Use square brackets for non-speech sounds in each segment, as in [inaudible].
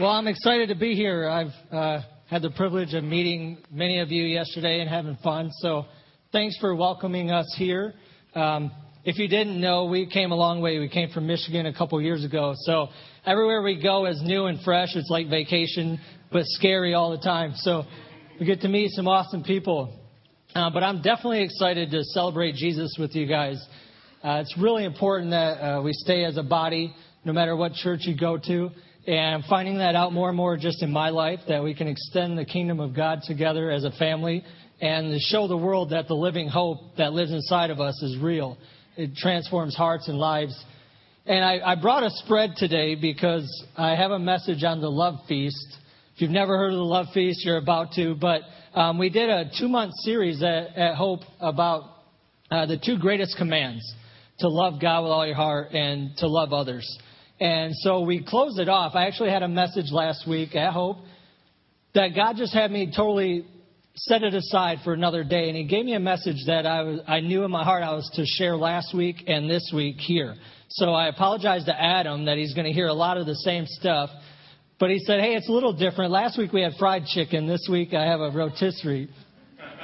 Well, I'm excited to be here. I've uh, had the privilege of meeting many of you yesterday and having fun. So, thanks for welcoming us here. Um, if you didn't know, we came a long way. We came from Michigan a couple years ago. So, everywhere we go is new and fresh. It's like vacation, but scary all the time. So, we get to meet some awesome people. Uh, but I'm definitely excited to celebrate Jesus with you guys. Uh, it's really important that uh, we stay as a body, no matter what church you go to. And I'm finding that out more and more just in my life that we can extend the kingdom of God together as a family and to show the world that the living hope that lives inside of us is real. It transforms hearts and lives. And I, I brought a spread today because I have a message on the love feast. If you've never heard of the love feast, you're about to. But um, we did a two month series at, at Hope about uh, the two greatest commands to love God with all your heart and to love others. And so we closed it off. I actually had a message last week at Hope that God just had me totally set it aside for another day. And He gave me a message that I, was, I knew in my heart I was to share last week and this week here. So I apologize to Adam that he's going to hear a lot of the same stuff. But he said, hey, it's a little different. Last week we had fried chicken. This week I have a rotisserie. [laughs]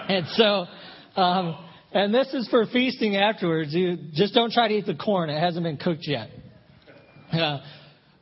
And so, um, and this is for feasting afterwards. You just don't try to eat the corn. It hasn't been cooked yet. Yeah.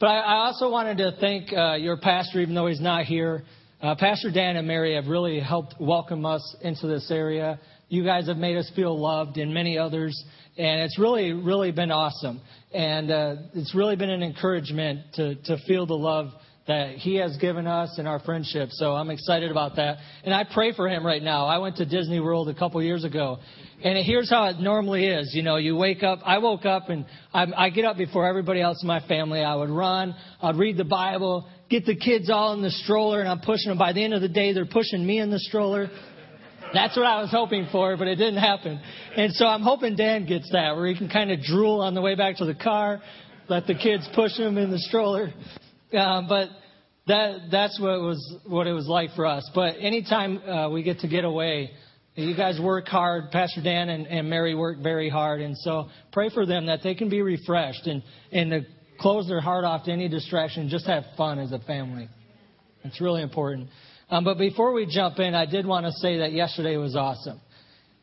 But I, I also wanted to thank uh, your pastor, even though he's not here. Uh, pastor Dan and Mary have really helped welcome us into this area. You guys have made us feel loved, and many others, and it's really, really been awesome. And uh, it's really been an encouragement to to feel the love that he has given us in our friendship. So I'm excited about that. And I pray for him right now. I went to Disney World a couple years ago. And here's how it normally is. You know, you wake up, I woke up and I, I get up before everybody else in my family. I would run, I'd read the Bible, get the kids all in the stroller, and I'm pushing them. By the end of the day, they're pushing me in the stroller. That's what I was hoping for, but it didn't happen. And so I'm hoping Dan gets that, where he can kind of drool on the way back to the car, let the kids push him in the stroller. Uh, but that that's what it was what it was like for us. But anytime uh, we get to get away, you guys work hard. Pastor Dan and, and Mary work very hard, and so pray for them that they can be refreshed and and to close their heart off to any distraction. Just have fun as a family. It's really important. Um, but before we jump in, I did want to say that yesterday was awesome.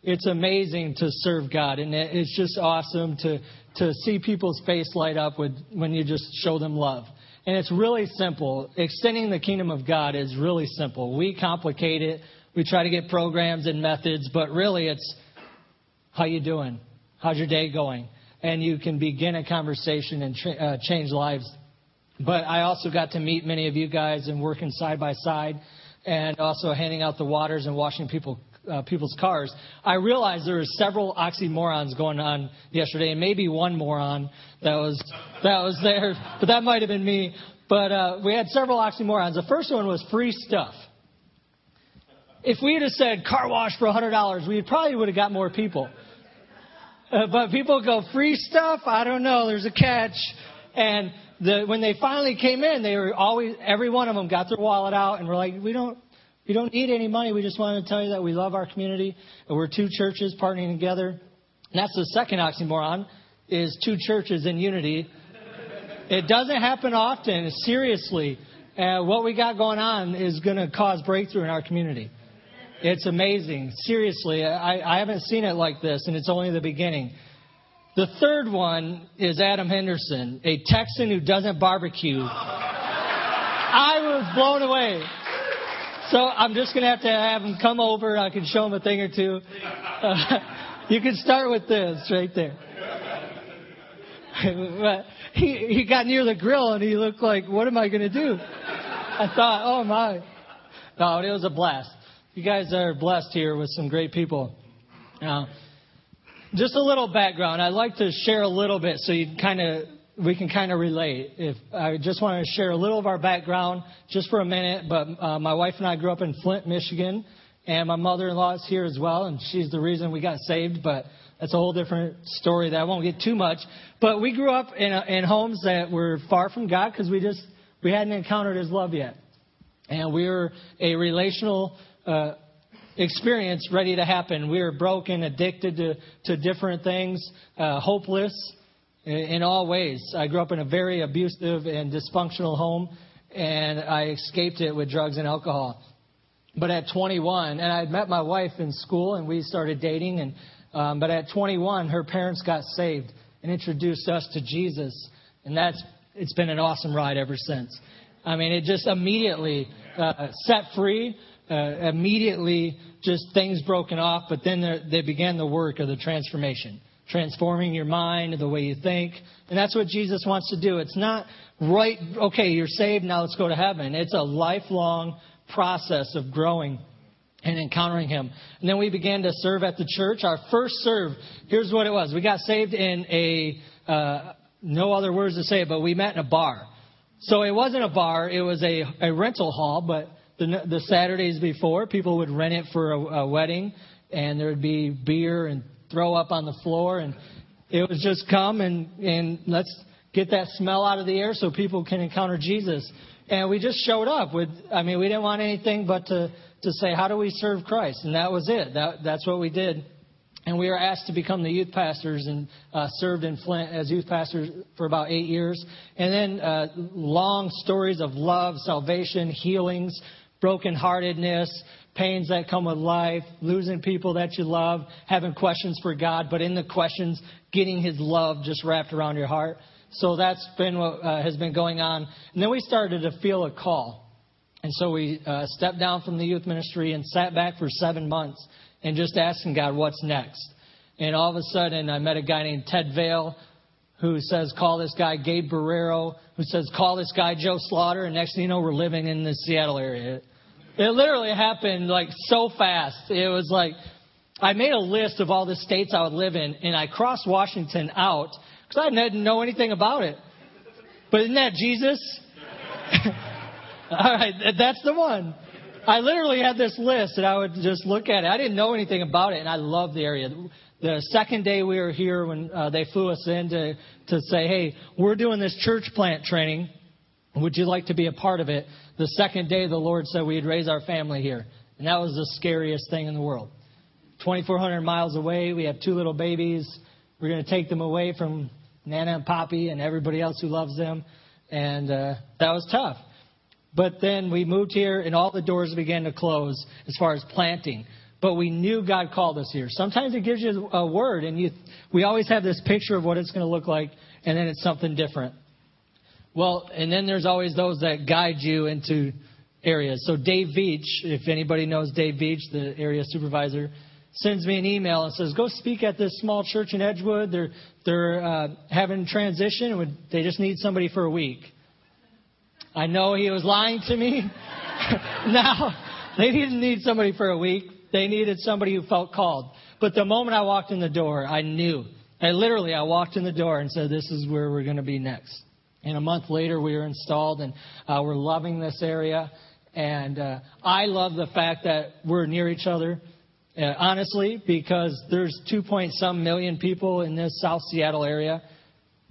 It's amazing to serve God, and it's just awesome to to see people's face light up with when you just show them love. And it's really simple. Extending the kingdom of God is really simple. We complicate it. We try to get programs and methods, but really it's how you doing? How's your day going? And you can begin a conversation and tra- uh, change lives. But I also got to meet many of you guys and working side by side and also handing out the waters and washing people uh, people's cars. I realized there were several oxymorons going on yesterday, and maybe one moron that was that was there, but that might have been me. But uh, we had several oxymorons. The first one was free stuff. If we had said car wash for $100, we probably would have got more people. Uh, but people go free stuff. I don't know. There's a catch. And the, when they finally came in, they were always every one of them got their wallet out and were like, "We don't we don't need any money. We just want to tell you that we love our community and we're two churches partnering together. And that's the second oxymoron is two churches in unity. It doesn't happen often. Seriously, uh, what we got going on is going to cause breakthrough in our community. It's amazing. Seriously, I, I haven't seen it like this, and it's only the beginning. The third one is Adam Henderson, a Texan who doesn't barbecue. I was blown away. So I'm just going to have to have him come over. I can show him a thing or two. Uh, [laughs] you can start with this right there. but [laughs] he, he got near the grill and he looked like, what am I going to do? I thought, oh my. No, it was a blast. You guys are blessed here with some great people. Now, just a little background. I'd like to share a little bit so you kind of we can kind of relate. If I just want to share a little of our background just for a minute, but uh, my wife and I grew up in Flint, Michigan, and my mother-in-law is here as well, and she's the reason we got saved. But that's a whole different story that I won't get too much. But we grew up in, in homes that were far from God because we just we hadn't encountered His love yet, and we were a relational. Uh, experience ready to happen. We were broken, addicted to, to different things, uh, hopeless, in all ways. I grew up in a very abusive and dysfunctional home, and I escaped it with drugs and alcohol. But at 21, and I had met my wife in school, and we started dating. And um, but at 21, her parents got saved and introduced us to Jesus, and that's it's been an awesome ride ever since. I mean, it just immediately uh, set free. Uh, immediately, just things broken off, but then they began the work of the transformation, transforming your mind, the way you think, and that's what Jesus wants to do. It's not right. Okay, you're saved. Now let's go to heaven. It's a lifelong process of growing and encountering him. And then we began to serve at the church. Our first serve, here's what it was. We got saved in a, uh, no other words to say but we met in a bar. So it wasn't a bar, it was a, a rental hall, but the, the Saturdays before, people would rent it for a, a wedding, and there would be beer and throw up on the floor, and it was just come and, and let's get that smell out of the air so people can encounter Jesus. And we just showed up with, I mean, we didn't want anything but to, to say, how do we serve Christ? And that was it. That, that's what we did. And we were asked to become the youth pastors and uh, served in Flint as youth pastors for about eight years. And then uh, long stories of love, salvation, healings, brokenheartedness, pains that come with life, losing people that you love, having questions for God, but in the questions, getting His love just wrapped around your heart. So that's been what uh, has been going on. And then we started to feel a call. And so we uh, stepped down from the youth ministry and sat back for seven months and just asking God, what's next? And all of a sudden, I met a guy named Ted Vale who says, call this guy Gabe Barrero, who says, call this guy Joe Slaughter. And next thing you know, we're living in the Seattle area. It literally happened like so fast. It was like, I made a list of all the states I would live in, and I crossed Washington out because I didn't know anything about it. But isn't that Jesus? [laughs] All right, that's the one. I literally had this list, and I would just look at it. I didn't know anything about it, and I love the area. The second day we were here, when uh, they flew us in to to say, "Hey, we're doing this church plant training. Would you like to be a part of it?" The second day, the Lord said we'd raise our family here, and that was the scariest thing in the world. 2,400 miles away, we have two little babies. We're going to take them away from Nana and Poppy and everybody else who loves them. And uh, that was tough. But then we moved here and all the doors began to close as far as planting. But we knew God called us here. Sometimes it gives you a word, and you, we always have this picture of what it's going to look like, and then it's something different. Well, and then there's always those that guide you into areas. So Dave Veach, if anybody knows Dave Veach, the area supervisor, sends me an email and says, "Go speak at this small church in Edgewood. They're they're uh, having transition and they just need somebody for a week." I know he was lying to me. [laughs] now they didn't need somebody for a week. They needed somebody who felt called. But the moment I walked in the door, I knew. I literally I walked in the door and said, "This is where we're going to be next." And a month later, we were installed, and uh, we're loving this area. And uh, I love the fact that we're near each other. Uh, honestly, because there's 2 point some million people in this South Seattle area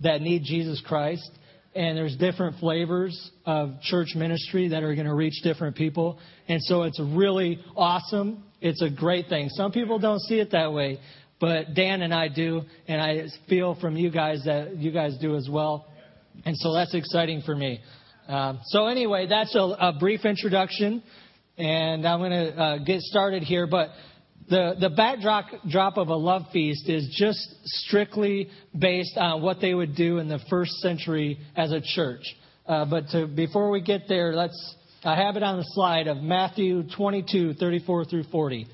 that need Jesus Christ. And there's different flavors of church ministry that are going to reach different people. And so it's really awesome. It's a great thing. Some people don't see it that way, but Dan and I do. And I feel from you guys that you guys do as well. And so that's exciting for me. Um, so anyway, that's a, a, brief introduction. And I'm going to uh, get started here. But the, the backdrop drop of a love feast is just strictly based on what they would do in the first century as a church. Uh, but to, before we get there, let's I have it on the slide of Matthew 22, 34 through 40.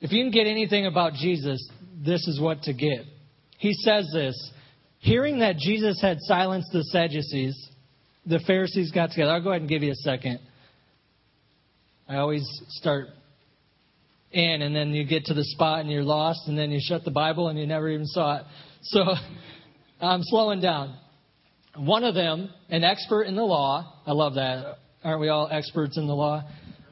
If you can get anything about Jesus, this is what to get. He says this Hearing that Jesus had silenced the Sadducees, the Pharisees got together. I'll go ahead and give you a second. I always start in, and then you get to the spot and you're lost, and then you shut the Bible and you never even saw it. So [laughs] I'm slowing down. One of them, an expert in the law, I love that. Aren't we all experts in the law?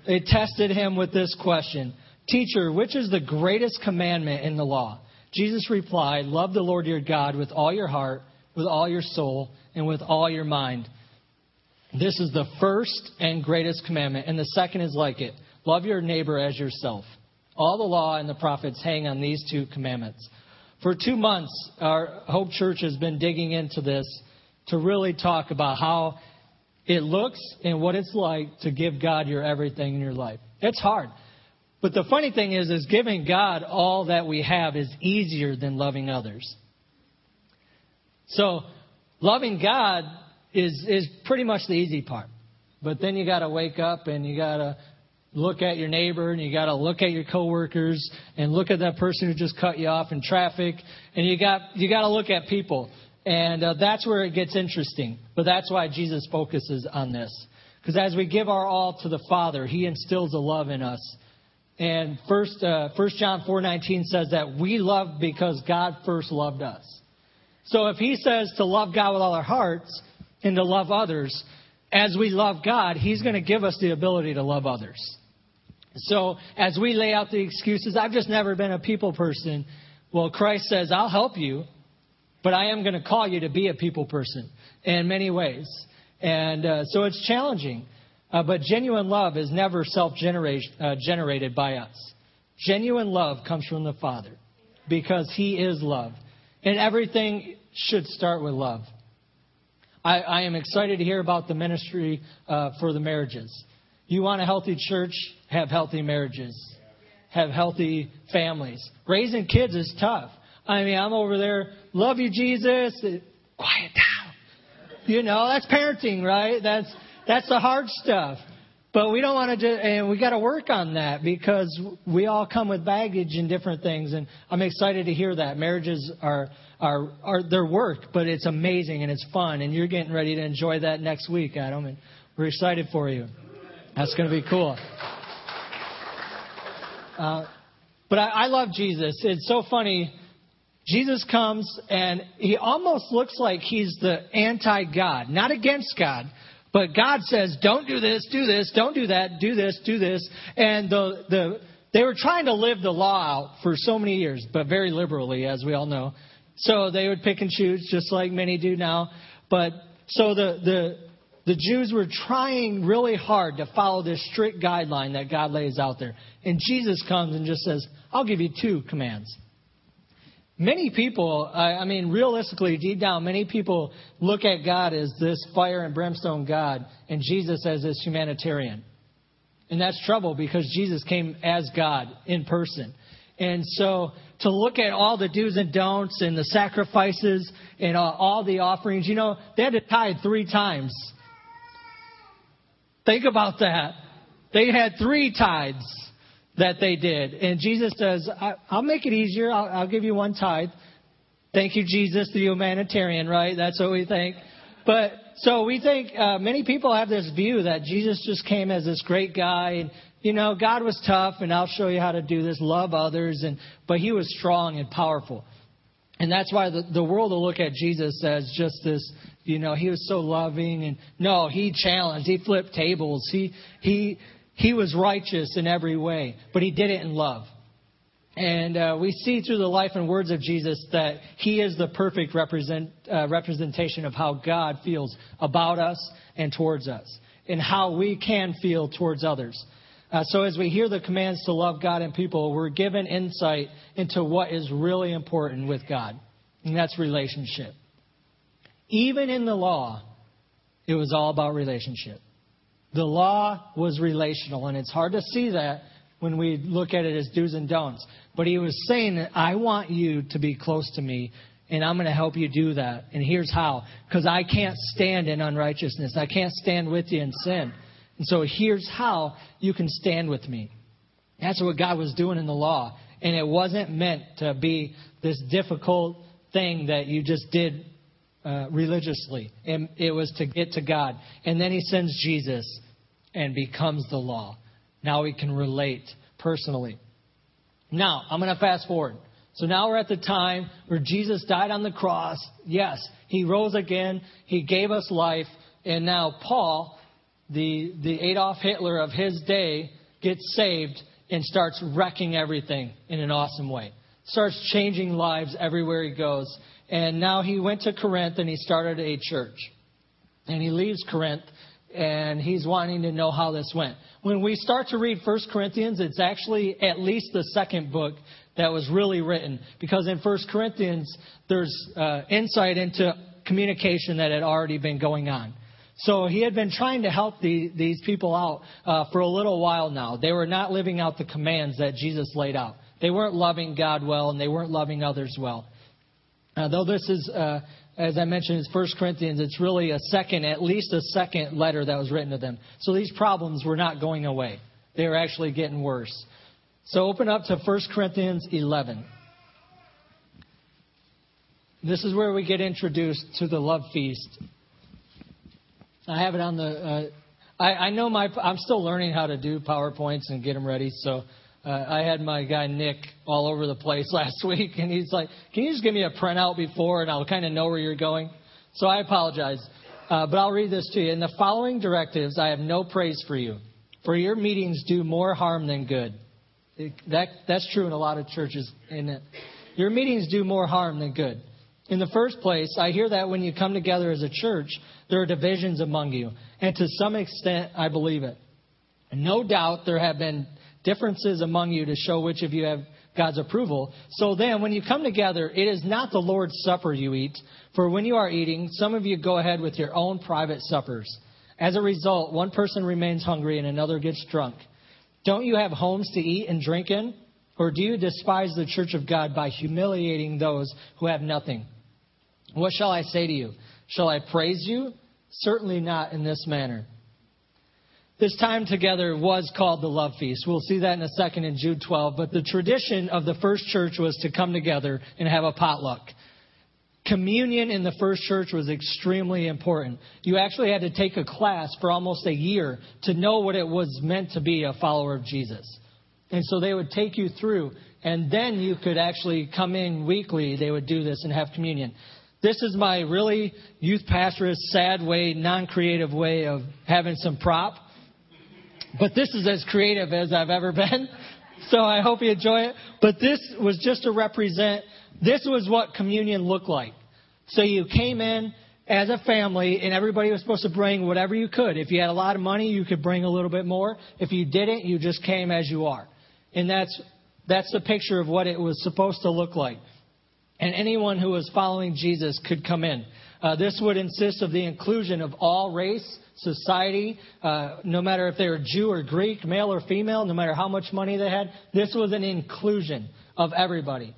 They tested him with this question Teacher, which is the greatest commandment in the law? Jesus replied, Love the Lord your God with all your heart, with all your soul, and with all your mind. This is the first and greatest commandment, and the second is like it love your neighbor as yourself. All the law and the prophets hang on these two commandments. For two months, our Hope Church has been digging into this to really talk about how it looks and what it's like to give God your everything in your life. It's hard. But the funny thing is, is giving God all that we have is easier than loving others. So, loving God is, is pretty much the easy part. But then you gotta wake up and you gotta look at your neighbor and you gotta look at your coworkers and look at that person who just cut you off in traffic and you got, you gotta look at people. And uh, that's where it gets interesting. But that's why Jesus focuses on this. Because as we give our all to the Father, He instills a love in us. And first, uh, 1 John 4:19 says that we love because God first loved us. So if He says to love God with all our hearts and to love others, as we love God, He's going to give us the ability to love others. So as we lay out the excuses, I've just never been a people person. Well, Christ says, I'll help you, but I am going to call you to be a people person in many ways. And uh, so it's challenging. Uh, but genuine love is never self uh, generated by us. Genuine love comes from the Father because He is love. And everything should start with love. I, I am excited to hear about the ministry uh, for the marriages. You want a healthy church? Have healthy marriages. Have healthy families. Raising kids is tough. I mean, I'm over there, love you, Jesus. Quiet down. You know, that's parenting, right? That's that's the hard stuff. But we don't want to just, and we got to work on that because we all come with baggage and different things. And I'm excited to hear that marriages are are are their work, but it's amazing and it's fun. And you're getting ready to enjoy that next week, Adam. And we're excited for you. That's going to be cool. Uh, but I, I love Jesus. It's so funny. Jesus comes and he almost looks like he's the anti God, not against God, but God says, don't do this, do this, don't do that, do this, do this. And the, the, they were trying to live the law out for so many years, but very liberally, as we all know. So they would pick and choose, just like many do now. But so the, the, the Jews were trying really hard to follow this strict guideline that God lays out there. And Jesus comes and just says, I'll give you two commands. Many people, I mean, realistically, deep down, many people look at God as this fire and brimstone God and Jesus as this humanitarian. And that's trouble because Jesus came as God in person. And so to look at all the do's and don'ts and the sacrifices and all the offerings, you know, they had to tithe three times. Think about that. They had three tithes that they did. And Jesus says, I'll make it easier. I'll, I'll give you one tithe. Thank you, Jesus, the humanitarian, right? That's what we think. But so we think uh, many people have this view that Jesus just came as this great guy, and you know God was tough, and I'll show you how to do this, love others, and but he was strong and powerful, and that's why the, the world will look at Jesus as just this, you know, he was so loving, and no, he challenged, he flipped tables, he he he was righteous in every way, but he did it in love. And uh, we see through the life and words of Jesus that he is the perfect represent, uh, representation of how God feels about us and towards us, and how we can feel towards others. Uh, so as we hear the commands to love God and people, we're given insight into what is really important with God, and that's relationship. Even in the law, it was all about relationship. The law was relational, and it's hard to see that when we look at it as do's and don'ts. But he was saying that I want you to be close to me, and I'm going to help you do that. And here's how. Because I can't stand in unrighteousness. I can't stand with you in sin. And so here's how you can stand with me. That's what God was doing in the law. And it wasn't meant to be this difficult thing that you just did uh, religiously. And it was to get to God. And then he sends Jesus and becomes the law. Now we can relate personally. Now, I'm going to fast forward. So now we're at the time where Jesus died on the cross. Yes, he rose again. He gave us life. And now Paul, the, the Adolf Hitler of his day, gets saved and starts wrecking everything in an awesome way. Starts changing lives everywhere he goes. And now he went to Corinth and he started a church. And he leaves Corinth and he's wanting to know how this went. When we start to read 1 Corinthians, it's actually at least the second book that was really written. Because in 1 Corinthians, there's uh, insight into communication that had already been going on. So he had been trying to help the, these people out uh, for a little while now. They were not living out the commands that Jesus laid out. They weren't loving God well, and they weren't loving others well. Uh, though this is, uh, as I mentioned, is First Corinthians, it's really a second, at least a second letter that was written to them. So these problems were not going away; they were actually getting worse. So open up to 1 Corinthians 11. This is where we get introduced to the love feast. I have it on the. Uh, I, I know my. I'm still learning how to do PowerPoints and get them ready. So uh, I had my guy Nick all over the place [laughs] last week, and he's like, "Can you just give me a printout before, and I'll kind of know where you're going?" So I apologize, uh, but I'll read this to you. In the following directives, I have no praise for you, for your meetings do more harm than good. It, that that's true in a lot of churches. In it, your meetings do more harm than good. In the first place, I hear that when you come together as a church, there are divisions among you. And to some extent, I believe it. No doubt there have been differences among you to show which of you have God's approval. So then, when you come together, it is not the Lord's Supper you eat. For when you are eating, some of you go ahead with your own private suppers. As a result, one person remains hungry and another gets drunk. Don't you have homes to eat and drink in? Or do you despise the church of God by humiliating those who have nothing? What shall I say to you? Shall I praise you? Certainly not in this manner. This time together was called the love feast. We'll see that in a second in Jude 12. But the tradition of the first church was to come together and have a potluck. Communion in the first church was extremely important. You actually had to take a class for almost a year to know what it was meant to be a follower of Jesus. And so they would take you through, and then you could actually come in weekly. They would do this and have communion. This is my really youth pastorist, sad way, non creative way of having some prop. But this is as creative as I've ever been. [laughs] So I hope you enjoy it. But this was just to represent, this was what communion looked like. So you came in as a family and everybody was supposed to bring whatever you could. If you had a lot of money, you could bring a little bit more. If you didn't, you just came as you are. And that's, that's the picture of what it was supposed to look like and anyone who was following Jesus could come in. Uh, this would insist of the inclusion of all race, society, uh, no matter if they were Jew or Greek, male or female, no matter how much money they had. This was an inclusion of everybody.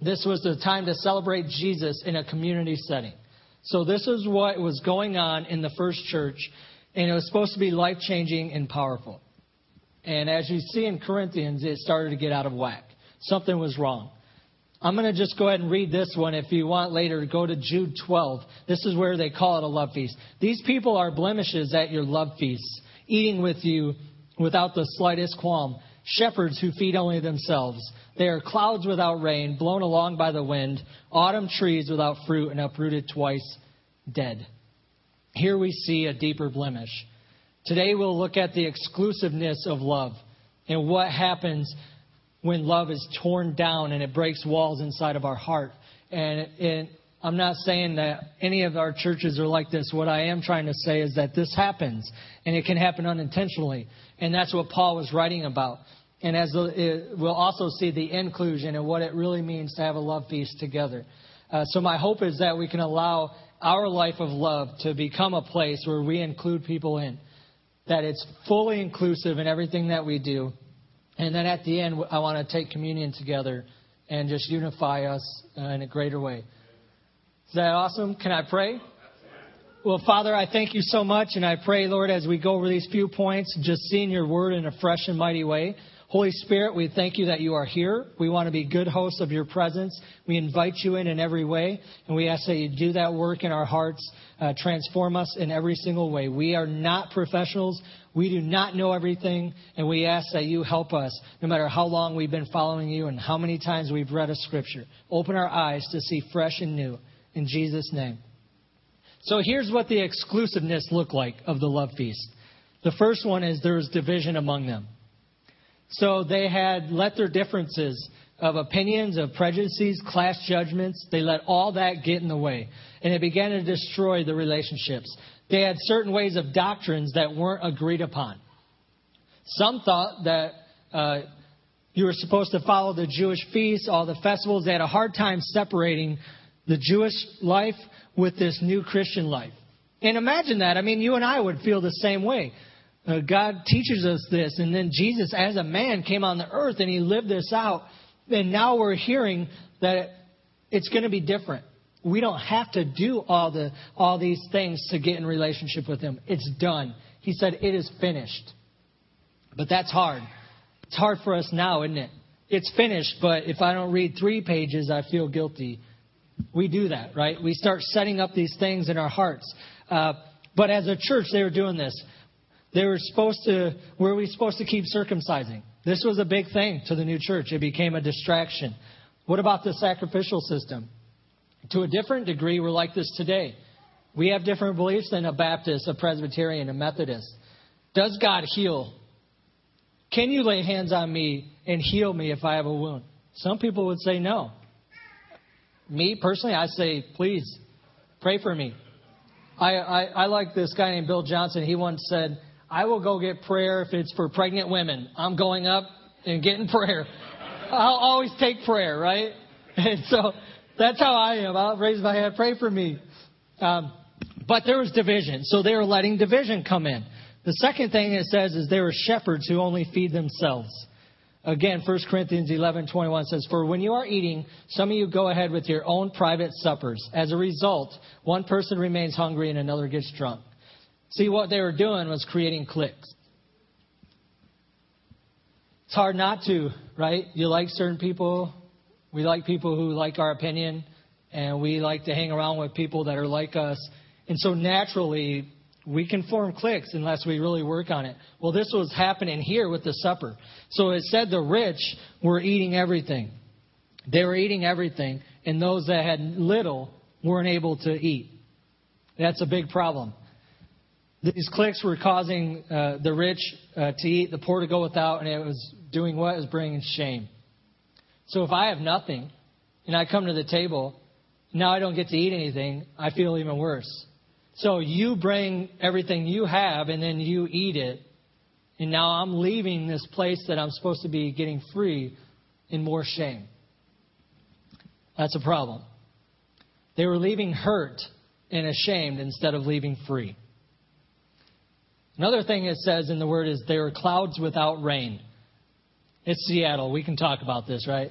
This was the time to celebrate Jesus in a community setting. So this is what was going on in the first church, and it was supposed to be life changing and powerful. And as you see in Corinthians, it started to get out of whack. Something was wrong. I'm going to just go ahead and read this one. If you want later, go to Jude 12. This is where they call it a love feast. These people are blemishes at your love feasts, eating with you without the slightest qualm. Shepherds who feed only themselves. They are clouds without rain, blown along by the wind, autumn trees without fruit, and uprooted twice dead. Here we see a deeper blemish. Today we'll look at the exclusiveness of love and what happens when love is torn down and it breaks walls inside of our heart. And, I'm not saying that any of our churches are like this. What I am trying to say is that this happens, and it can happen unintentionally. And that's what Paul was writing about. And as the, we'll also see the inclusion and what it really means to have a love feast together. Uh, so my hope is that we can allow our life of love to become a place where we include people in, that it's fully inclusive in everything that we do, and then at the end, I want to take communion together and just unify us uh, in a greater way. Is that awesome? Can I pray? Well, Father, I thank you so much, and I pray, Lord, as we go over these few points, just seeing your word in a fresh and mighty way. Holy Spirit, we thank you that you are here. We want to be good hosts of your presence. We invite you in in every way, and we ask that you do that work in our hearts, uh, transform us in every single way. We are not professionals. We do not know everything, and we ask that you help us, no matter how long we've been following you and how many times we've read a scripture. Open our eyes to see fresh and new. In Jesus' name. So here's what the exclusiveness looked like of the love feast. The first one is there was division among them. So they had let their differences of opinions, of prejudices, class judgments, they let all that get in the way. And it began to destroy the relationships. They had certain ways of doctrines that weren't agreed upon. Some thought that uh, you were supposed to follow the Jewish feasts, all the festivals. They had a hard time separating the Jewish life with this new Christian life. And imagine that. I mean, you and I would feel the same way. Uh, God teaches us this, and then Jesus, as a man, came on the earth and he lived this out. And now we're hearing that it's going to be different. We don't have to do all the all these things to get in relationship with Him. It's done. He said it is finished. But that's hard. It's hard for us now, isn't it? It's finished, but if I don't read three pages, I feel guilty. We do that, right? We start setting up these things in our hearts. Uh, but as a church, they were doing this. They were supposed to, were we supposed to keep circumcising? This was a big thing to the new church. It became a distraction. What about the sacrificial system? To a different degree, we're like this today. We have different beliefs than a Baptist, a Presbyterian, a Methodist. Does God heal? Can you lay hands on me and heal me if I have a wound? Some people would say no. Me, personally, I say, please, pray for me. I, I, I like this guy named Bill Johnson. He once said, I will go get prayer if it's for pregnant women. I'm going up and getting prayer. I'll always take prayer, right? [laughs] And so that's how I am. I'll raise my hand, pray for me. Um, but there was division, so they were letting division come in. The second thing it says is there were shepherds who only feed themselves. Again, 1 Corinthians 11:21 says, "For when you are eating, some of you go ahead with your own private suppers. As a result, one person remains hungry and another gets drunk." See, what they were doing was creating cliques. It's hard not to, right? You like certain people. We like people who like our opinion, and we like to hang around with people that are like us. And so naturally, we can form cliques unless we really work on it. Well, this was happening here with the supper. So it said the rich were eating everything. They were eating everything, and those that had little weren't able to eat. That's a big problem. These cliques were causing uh, the rich uh, to eat, the poor to go without, and it was doing what? It was bringing shame. So if I have nothing and I come to the table, now I don't get to eat anything, I feel even worse. So you bring everything you have and then you eat it, and now I'm leaving this place that I'm supposed to be getting free in more shame. That's a problem. They were leaving hurt and ashamed instead of leaving free. Another thing it says in the word is there are clouds without rain. It's Seattle. We can talk about this, right?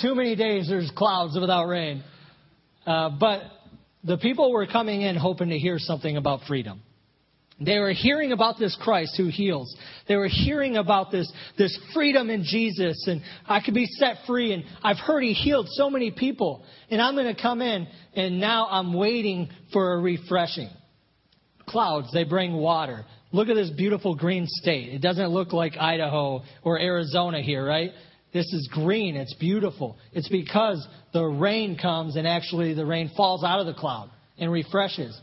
Too many days there's clouds without rain. Uh, but the people were coming in hoping to hear something about freedom. They were hearing about this Christ who heals. They were hearing about this, this freedom in Jesus, and I could be set free, and I've heard He healed so many people, and I'm going to come in, and now I'm waiting for a refreshing clouds, they bring water. Look at this beautiful green state. It doesn't look like Idaho or Arizona here, right? This is green. It's beautiful. It's because the rain comes and actually the rain falls out of the cloud and refreshes.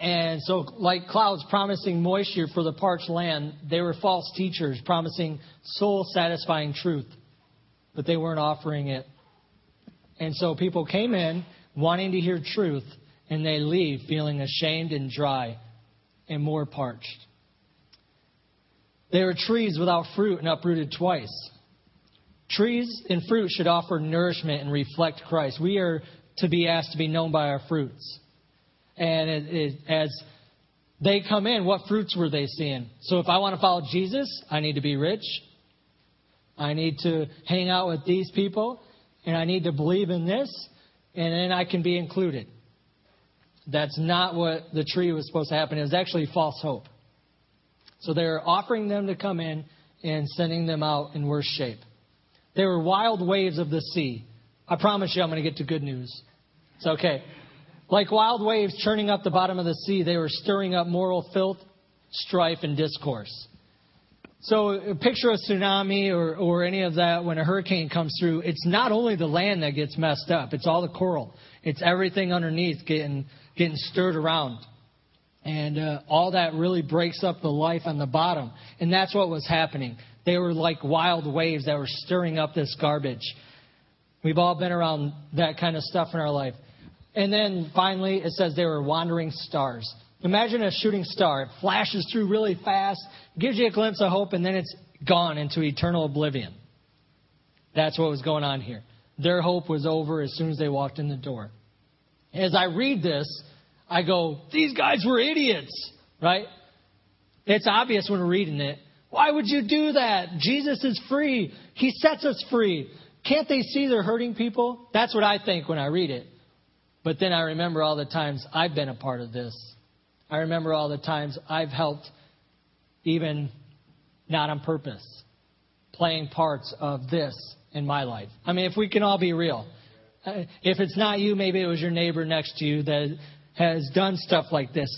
And so, like clouds promising moisture for the parched land, they were false teachers promising soul satisfying truth, but they weren't offering it. And so, people came in wanting to hear truth, and they leave feeling ashamed and dry and more parched. They are trees without fruit and uprooted twice. Trees and fruit should offer nourishment and reflect Christ. We are to be asked to be known by our fruits. And it, it, as they come in, what fruits were they seeing? So if I want to follow Jesus, I need to be rich. I need to hang out with these people. And I need to believe in this. And then I can be included. That's not what the tree was supposed to happen. It was actually false hope. So they're offering them to come in and sending them out in worse shape. They were wild waves of the sea. I promise you I'm going to get to good news. It's okay. Like wild waves churning up the bottom of the sea, they were stirring up moral filth, strife, and discourse. So a picture a tsunami or, or any of that when a hurricane comes through. It's not only the land that gets messed up, it's all the coral. It's everything underneath getting getting stirred around. And uh, all that really breaks up the life on the bottom. And that's what was happening. They were like wild waves that were stirring up this garbage. We've all been around that kind of stuff in our life. And then finally, it says they were wandering stars. Imagine a shooting star. It flashes through really fast, gives you a glimpse of hope, and then it's gone into eternal oblivion. That's what was going on here. Their hope was over as soon as they walked in the door. As I read this, I go, these guys were idiots, right? It's obvious when we're reading it. Why would you do that? Jesus is free. He sets us free. Can't they see they're hurting people? That's what I think when I read it. But then I remember all the times I've been a part of this. I remember all the times I've helped, even not on purpose, playing parts of this in my life. I mean, if we can all be real. Uh, if it's not you, maybe it was your neighbor next to you that has done stuff like this.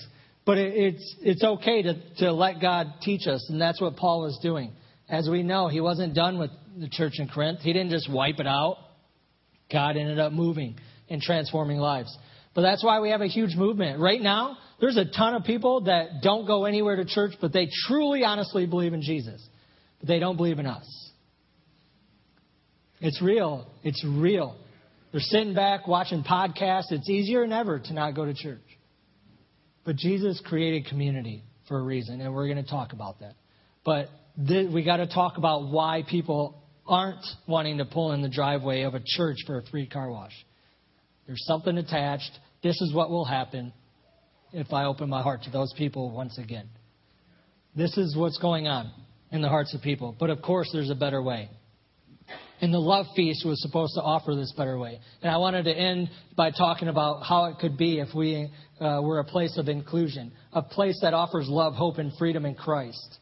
But it's, it's okay to, to let God teach us, and that's what Paul was doing. As we know, he wasn't done with the church in Corinth. He didn't just wipe it out. God ended up moving and transforming lives. But that's why we have a huge movement. Right now, there's a ton of people that don't go anywhere to church, but they truly, honestly believe in Jesus. But they don't believe in us. It's real. It's real. They're sitting back watching podcasts. It's easier than ever to not go to church. But Jesus created community for a reason, and we're going to talk about that. But th- we got to talk about why people aren't wanting to pull in the driveway of a church for a free car wash. There's something attached. This is what will happen if I open my heart to those people once again. This is what's going on in the hearts of people. But of course, there's a better way. And the love feast was supposed to offer this better way. And I wanted to end by talking about how it could be if we uh, were a place of inclusion, a place that offers love, hope, and freedom in Christ.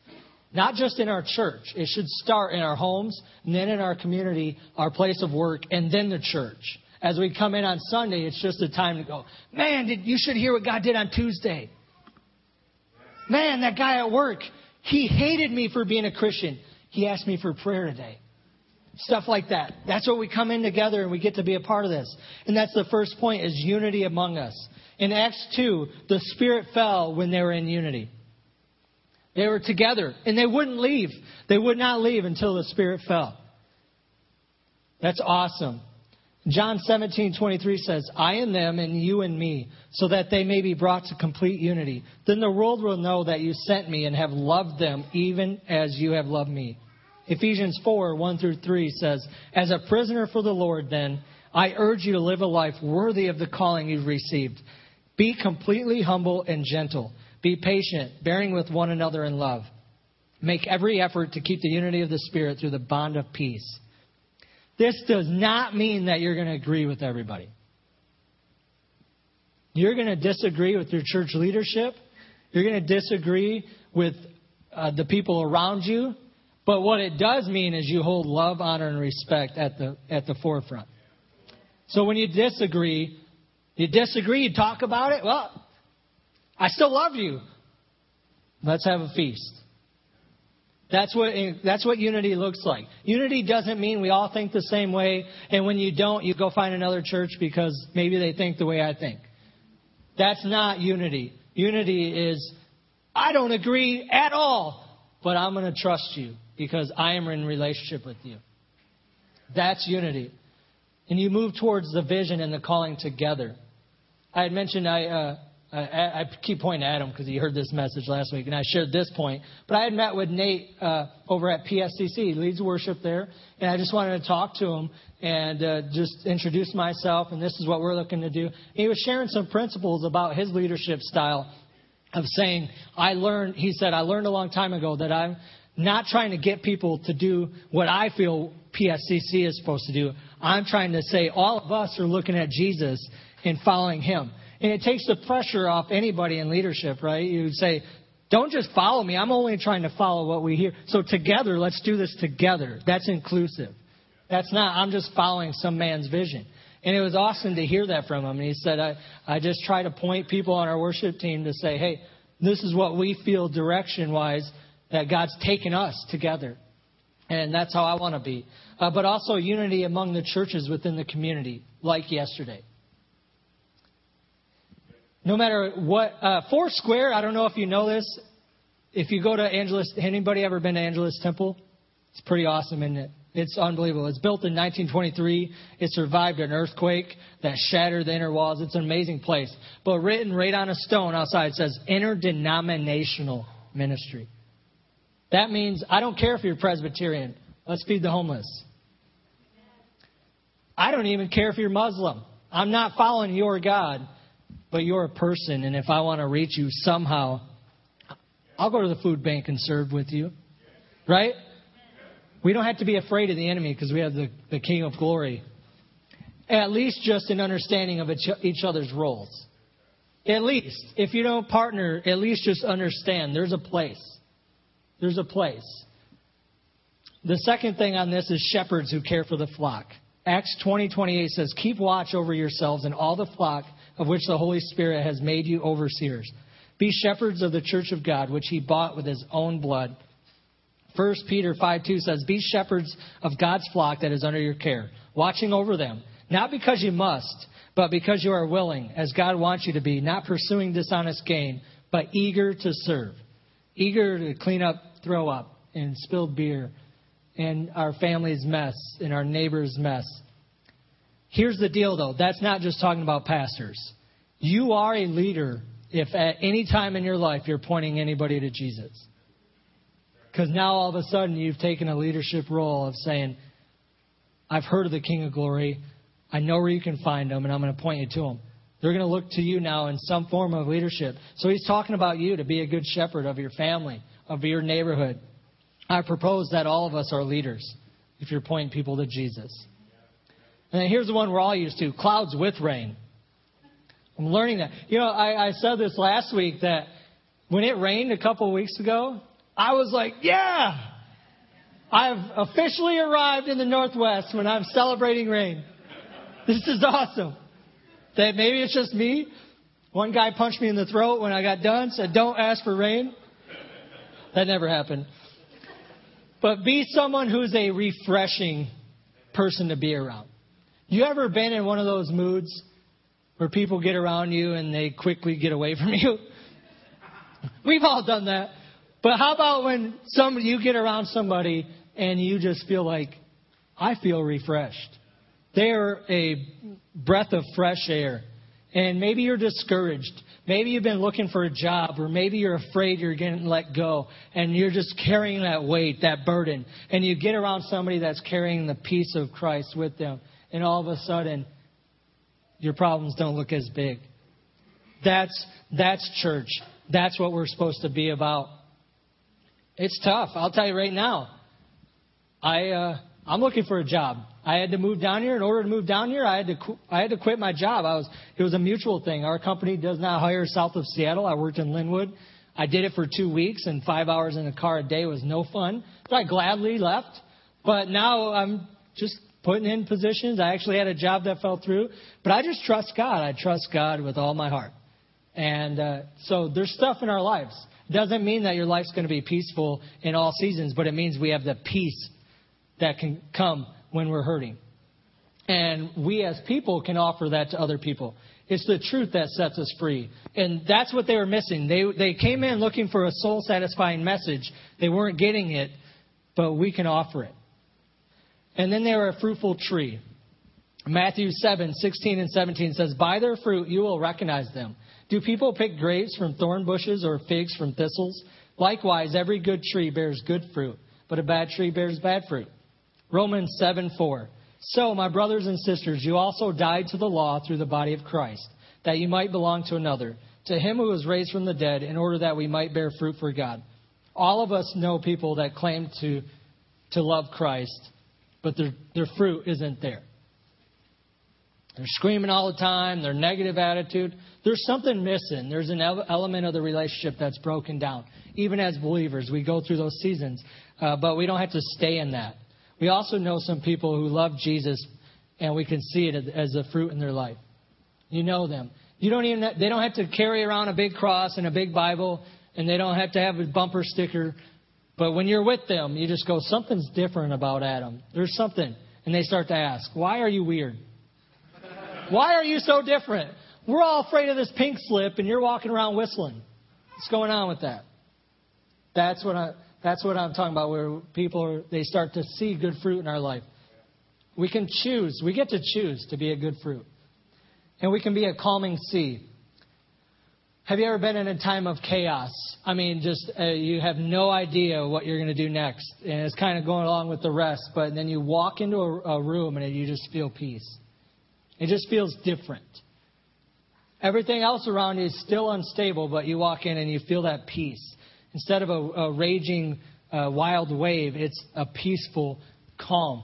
Not just in our church. It should start in our homes, and then in our community, our place of work, and then the church. As we come in on Sunday, it's just a time to go, man, did, you should hear what God did on Tuesday. Man, that guy at work, he hated me for being a Christian. He asked me for prayer today. Stuff like that. That's what we come in together and we get to be a part of this. And that's the first point is unity among us. In Acts 2, the Spirit fell when they were in unity. They were together and they wouldn't leave. They would not leave until the Spirit fell. That's awesome. John 17:23 says, "I and them and you and me, so that they may be brought to complete unity. Then the world will know that you sent me and have loved them even as you have loved me." Ephesians 4:1 through 3 says, As a prisoner for the Lord, then, I urge you to live a life worthy of the calling you've received. Be completely humble and gentle. Be patient, bearing with one another in love. Make every effort to keep the unity of the Spirit through the bond of peace. This does not mean that you're going to agree with everybody. You're going to disagree with your church leadership. You're going to disagree with uh, the people around you. But what it does mean is you hold love, honor, and respect at the, at the forefront. So when you disagree, you disagree, you talk about it, well, I still love you. Let's have a feast. That's what, that's what unity looks like. Unity doesn't mean we all think the same way, and when you don't, you go find another church because maybe they think the way I think. That's not unity. Unity is, I don't agree at all, but I'm going to trust you because I am in relationship with you. That's unity. And you move towards the vision and the calling together. I had mentioned I, uh, I, I, keep pointing at him because he heard this message last week, and I shared this point. But I had met with Nate uh, over at PSCC, leads worship there, and I just wanted to talk to him and uh, just introduce myself, and this is what we're looking to do. And he was sharing some principles about his leadership style of saying, I learned, he said, I learned a long time ago that I'm not trying to get people to do what I feel PSCC is supposed to do. I'm trying to say all of us are looking at Jesus and following him. And it takes the pressure off anybody in leadership, right? You would say, don't just follow me. I'm only trying to follow what we hear. So together, let's do this together. That's inclusive. That's not, I'm just following some man's vision. And it was awesome to hear that from him. And he said, I, I just try to point people on our worship team to say, hey, this is what we feel direction wise that God's taken us together. And that's how I want to be. Uh, but also unity among the churches within the community, like yesterday. No matter what, uh, Foursquare, I don't know if you know this. If you go to Angelus, anybody ever been to Angelus Temple? It's pretty awesome, isn't it? It's unbelievable. It's built in 1923. It survived an earthquake that shattered the inner walls. It's an amazing place. But written right on a stone outside says interdenominational ministry. That means I don't care if you're Presbyterian. Let's feed the homeless. I don't even care if you're Muslim. I'm not following your God. But you're a person, and if I want to reach you somehow, I'll go to the food bank and serve with you. Right? We don't have to be afraid of the enemy because we have the, the King of Glory. At least just an understanding of each other's roles. At least. If you don't partner, at least just understand there's a place. There's a place. The second thing on this is shepherds who care for the flock. Acts 20, 28 says, Keep watch over yourselves and all the flock of which the Holy Spirit has made you overseers. Be shepherds of the church of God, which he bought with his own blood. 1 Peter 5 2 says, Be shepherds of God's flock that is under your care, watching over them, not because you must, but because you are willing, as God wants you to be, not pursuing dishonest gain, but eager to serve, eager to clean up throw up and spilled beer and our family's mess and our neighbor's mess. Here's the deal, though. That's not just talking about pastors. You are a leader if at any time in your life you're pointing anybody to Jesus. Because now all of a sudden you've taken a leadership role of saying, I've heard of the King of Glory. I know where you can find him, and I'm going to point you to him. They're going to look to you now in some form of leadership. So he's talking about you to be a good shepherd of your family, of your neighborhood. I propose that all of us are leaders if you're pointing people to Jesus. And then here's the one we're all used to clouds with rain. I'm learning that. You know, I, I said this last week that when it rained a couple of weeks ago, I was like, yeah, I've officially arrived in the Northwest when I'm celebrating rain. This is awesome. That maybe it's just me. One guy punched me in the throat when I got done, said, don't ask for rain. That never happened. But be someone who's a refreshing person to be around. You ever been in one of those moods where people get around you and they quickly get away from [laughs] you? We've all done that. But how about when some you get around somebody and you just feel like I feel refreshed. They're a breath of fresh air. And maybe you're discouraged. Maybe you've been looking for a job, or maybe you're afraid you're getting let go, and you're just carrying that weight, that burden. And you get around somebody that's carrying the peace of Christ with them, and all of a sudden, your problems don't look as big. That's, that's church. That's what we're supposed to be about. It's tough. I'll tell you right now. I, uh, I'm looking for a job. I had to move down here. In order to move down here, I had to qu- I had to quit my job. I was it was a mutual thing. Our company does not hire south of Seattle. I worked in Lynnwood. I did it for two weeks, and five hours in a car a day was no fun. So I gladly left. But now I'm just putting in positions. I actually had a job that fell through, but I just trust God. I trust God with all my heart. And uh, so there's stuff in our lives. Doesn't mean that your life's going to be peaceful in all seasons, but it means we have the peace that can come when we're hurting. And we as people can offer that to other people. It's the truth that sets us free. And that's what they were missing. They, they came in looking for a soul satisfying message. They weren't getting it, but we can offer it. And then they were a fruitful tree. Matthew 7, 16 and 17 says, By their fruit you will recognize them. Do people pick grapes from thorn bushes or figs from thistles? Likewise, every good tree bears good fruit, but a bad tree bears bad fruit. Romans 7 4. So, my brothers and sisters, you also died to the law through the body of Christ, that you might belong to another, to him who was raised from the dead, in order that we might bear fruit for God. All of us know people that claim to, to love Christ, but their, their fruit isn't there. They're screaming all the time, their negative attitude. There's something missing. There's an element of the relationship that's broken down. Even as believers, we go through those seasons, uh, but we don't have to stay in that. We also know some people who love Jesus, and we can see it as a fruit in their life. You know them. You don't even they don't have to carry around a big cross and a big Bible, and they don't have to have a bumper sticker. But when you're with them, you just go, something's different about Adam. There's something, and they start to ask, why are you weird? Why are you so different? We're all afraid of this pink slip, and you're walking around whistling. What's going on with that? That's what I. That's what I'm talking about, where people are, they start to see good fruit in our life. We can choose. We get to choose to be a good fruit. And we can be a calming sea. Have you ever been in a time of chaos? I mean, just uh, you have no idea what you're going to do next. And it's kind of going along with the rest. But then you walk into a, a room and you just feel peace. It just feels different. Everything else around you is still unstable, but you walk in and you feel that peace. Instead of a, a raging uh, wild wave, it's a peaceful calm.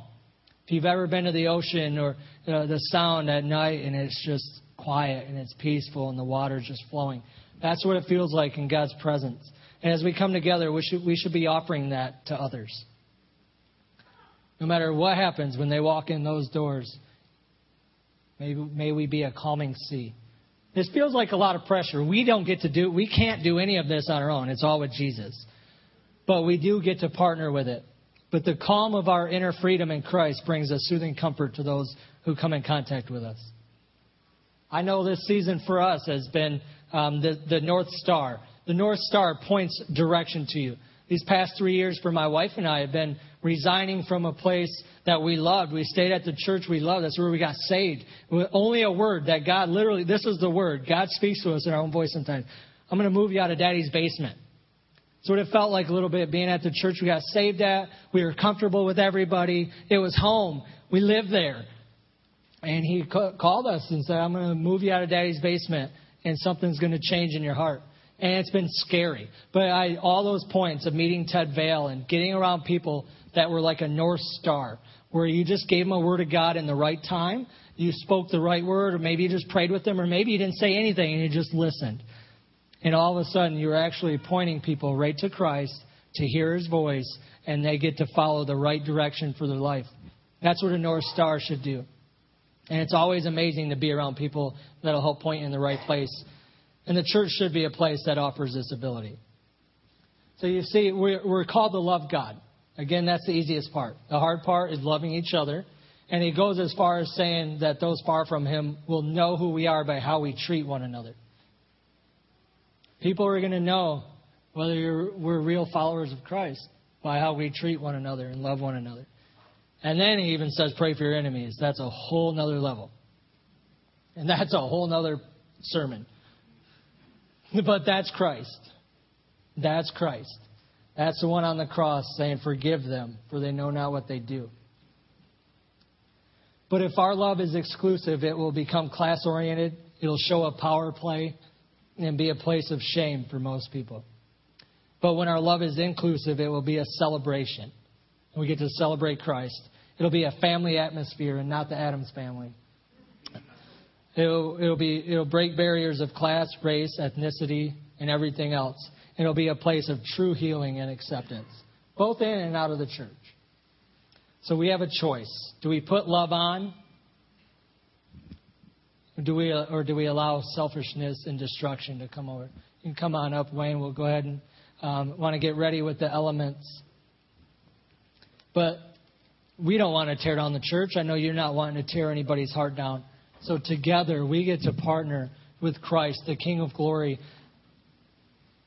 If you've ever been to the ocean or uh, the sound at night and it's just quiet and it's peaceful and the water's just flowing, that's what it feels like in God's presence. And as we come together, we should, we should be offering that to others. No matter what happens when they walk in those doors, may, may we be a calming sea. This feels like a lot of pressure. We don't get to do, we can't do any of this on our own. It's all with Jesus. But we do get to partner with it. But the calm of our inner freedom in Christ brings a soothing comfort to those who come in contact with us. I know this season for us has been um, the, the North Star. The North Star points direction to you. These past three years for my wife and I have been resigning from a place that we loved. We stayed at the church we loved. That's where we got saved. With only a word that God literally, this is the word. God speaks to us in our own voice sometimes. I'm going to move you out of daddy's basement. What it felt like a little bit being at the church we got saved at. We were comfortable with everybody. It was home. We lived there. And he called us and said, I'm going to move you out of daddy's basement and something's going to change in your heart. And it's been scary. But I, all those points of meeting Ted Vale and getting around people that were like a North Star, where you just gave them a word of God in the right time, you spoke the right word, or maybe you just prayed with them, or maybe you didn't say anything and you just listened. And all of a sudden, you're actually pointing people right to Christ to hear his voice, and they get to follow the right direction for their life. That's what a North Star should do. And it's always amazing to be around people that'll help point you in the right place. And the church should be a place that offers this ability. So you see, we're, we're called to love God. Again, that's the easiest part. The hard part is loving each other. And he goes as far as saying that those far from him will know who we are by how we treat one another. People are going to know whether we're real followers of Christ by how we treat one another and love one another. And then he even says, pray for your enemies. That's a whole nother level. And that's a whole nother sermon. [laughs] But that's Christ. That's Christ. That's the one on the cross saying, Forgive them, for they know not what they do. But if our love is exclusive, it will become class oriented, it'll show a power play, and be a place of shame for most people. But when our love is inclusive, it will be a celebration. We get to celebrate Christ. It'll be a family atmosphere and not the Addams family. It'll, it'll, be, it'll break barriers of class, race, ethnicity, and everything else. It'll be a place of true healing and acceptance, both in and out of the church. So we have a choice. Do we put love on? Or do we, or do we allow selfishness and destruction to come over? You can come on up, Wayne. We'll go ahead and um, want to get ready with the elements. But we don't want to tear down the church. I know you're not wanting to tear anybody's heart down. So together, we get to partner with Christ, the King of glory,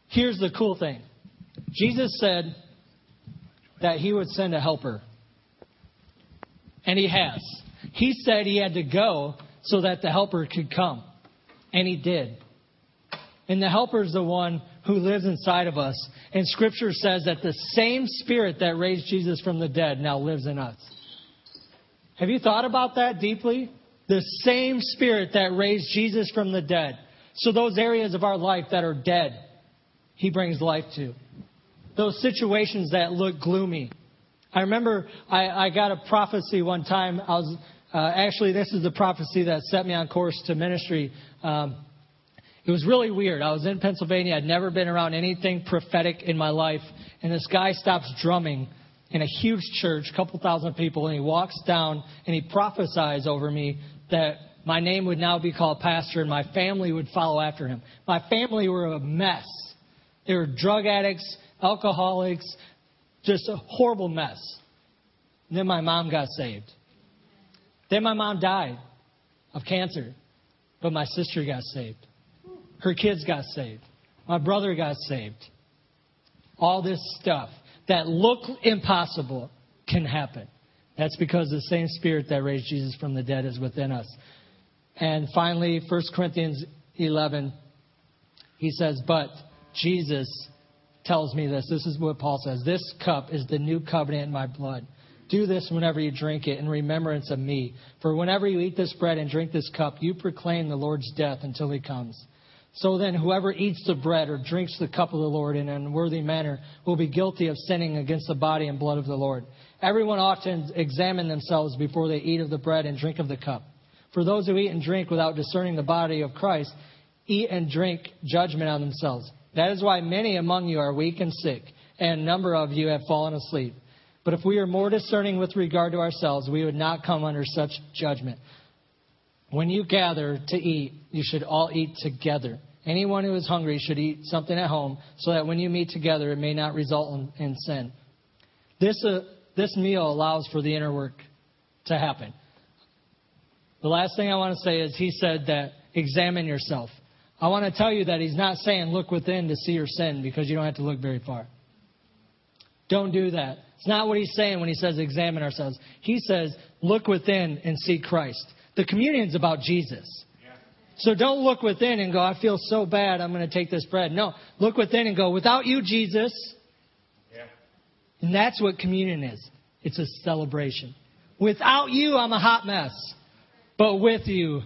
Here's the cool thing Jesus said that he would send a helper. And he has. He said he had to go so that the helper could come. And he did. And the helper is the one who lives inside of us. And scripture says that the same spirit that raised Jesus from the dead now lives in us. Have you thought about that deeply? The same spirit that raised Jesus from the dead. So those areas of our life that are dead, he brings life to. Those situations that look gloomy. I remember I, I got a prophecy one time. I was uh, actually this is the prophecy that set me on course to ministry. Um, it was really weird. I was in Pennsylvania. I'd never been around anything prophetic in my life, and this guy stops drumming in a huge church, a couple thousand people, and he walks down and he prophesies over me that my name would now be called pastor and my family would follow after him. My family were a mess. They were drug addicts, alcoholics, just a horrible mess. And then my mom got saved. Then my mom died of cancer, but my sister got saved. Her kids got saved. My brother got saved. All this stuff that looked impossible can happen. That's because the same spirit that raised Jesus from the dead is within us. And finally, 1 Corinthians 11, he says, But Jesus tells me this. This is what Paul says. This cup is the new covenant in my blood. Do this whenever you drink it in remembrance of me. For whenever you eat this bread and drink this cup, you proclaim the Lord's death until he comes. So then, whoever eats the bread or drinks the cup of the Lord in an unworthy manner will be guilty of sinning against the body and blood of the Lord. Everyone ought to examine themselves before they eat of the bread and drink of the cup. For those who eat and drink without discerning the body of Christ eat and drink judgment on themselves. That is why many among you are weak and sick, and a number of you have fallen asleep. But if we are more discerning with regard to ourselves, we would not come under such judgment. When you gather to eat, you should all eat together. Anyone who is hungry should eat something at home, so that when you meet together, it may not result in, in sin. This, uh, this meal allows for the inner work to happen. The last thing I want to say is he said that examine yourself. I want to tell you that he's not saying look within to see your sin because you don't have to look very far. Don't do that. It's not what he's saying when he says examine ourselves. He says look within and see Christ. The communion's about Jesus. So don't look within and go, I feel so bad, I'm going to take this bread. No, look within and go, without you, Jesus. Yeah. And that's what communion is. It's a celebration. Without you, I'm a hot mess. But with you,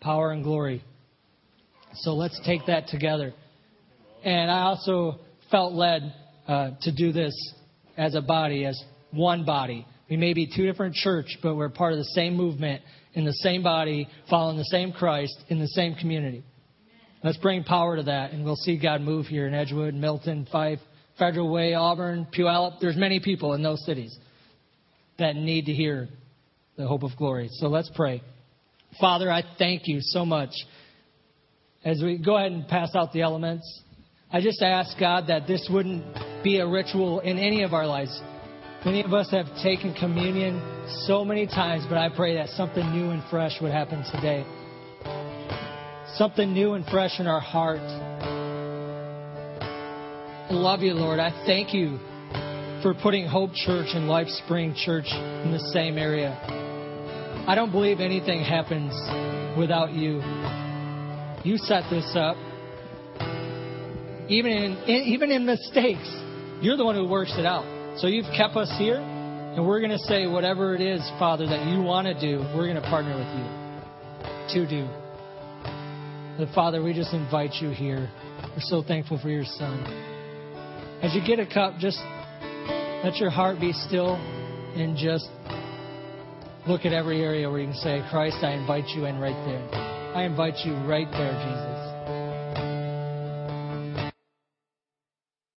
power and glory. So let's take that together. And I also felt led uh, to do this as a body, as one body. We may be two different church, but we're part of the same movement, in the same body, following the same Christ, in the same community. Let's bring power to that, and we'll see God move here in Edgewood, Milton, Fife, Federal Way, Auburn, Puyallup. There's many people in those cities that need to hear the hope of glory. So let's pray. Father, I thank you so much. As we go ahead and pass out the elements, I just ask God that this wouldn't be a ritual in any of our lives. Many of us have taken communion so many times, but I pray that something new and fresh would happen today. Something new and fresh in our heart. I love you, Lord. I thank you for putting Hope Church and Life Spring Church in the same area. I don't believe anything happens without you. You set this up. Even in, even in mistakes, you're the one who works it out. So you've kept us here, and we're going to say whatever it is, Father, that you want to do, we're going to partner with you to do. But Father, we just invite you here. We're so thankful for your Son. As you get a cup, just let your heart be still and just look at every area where you can say, Christ, I invite you in right there. I invite you right there, Jesus.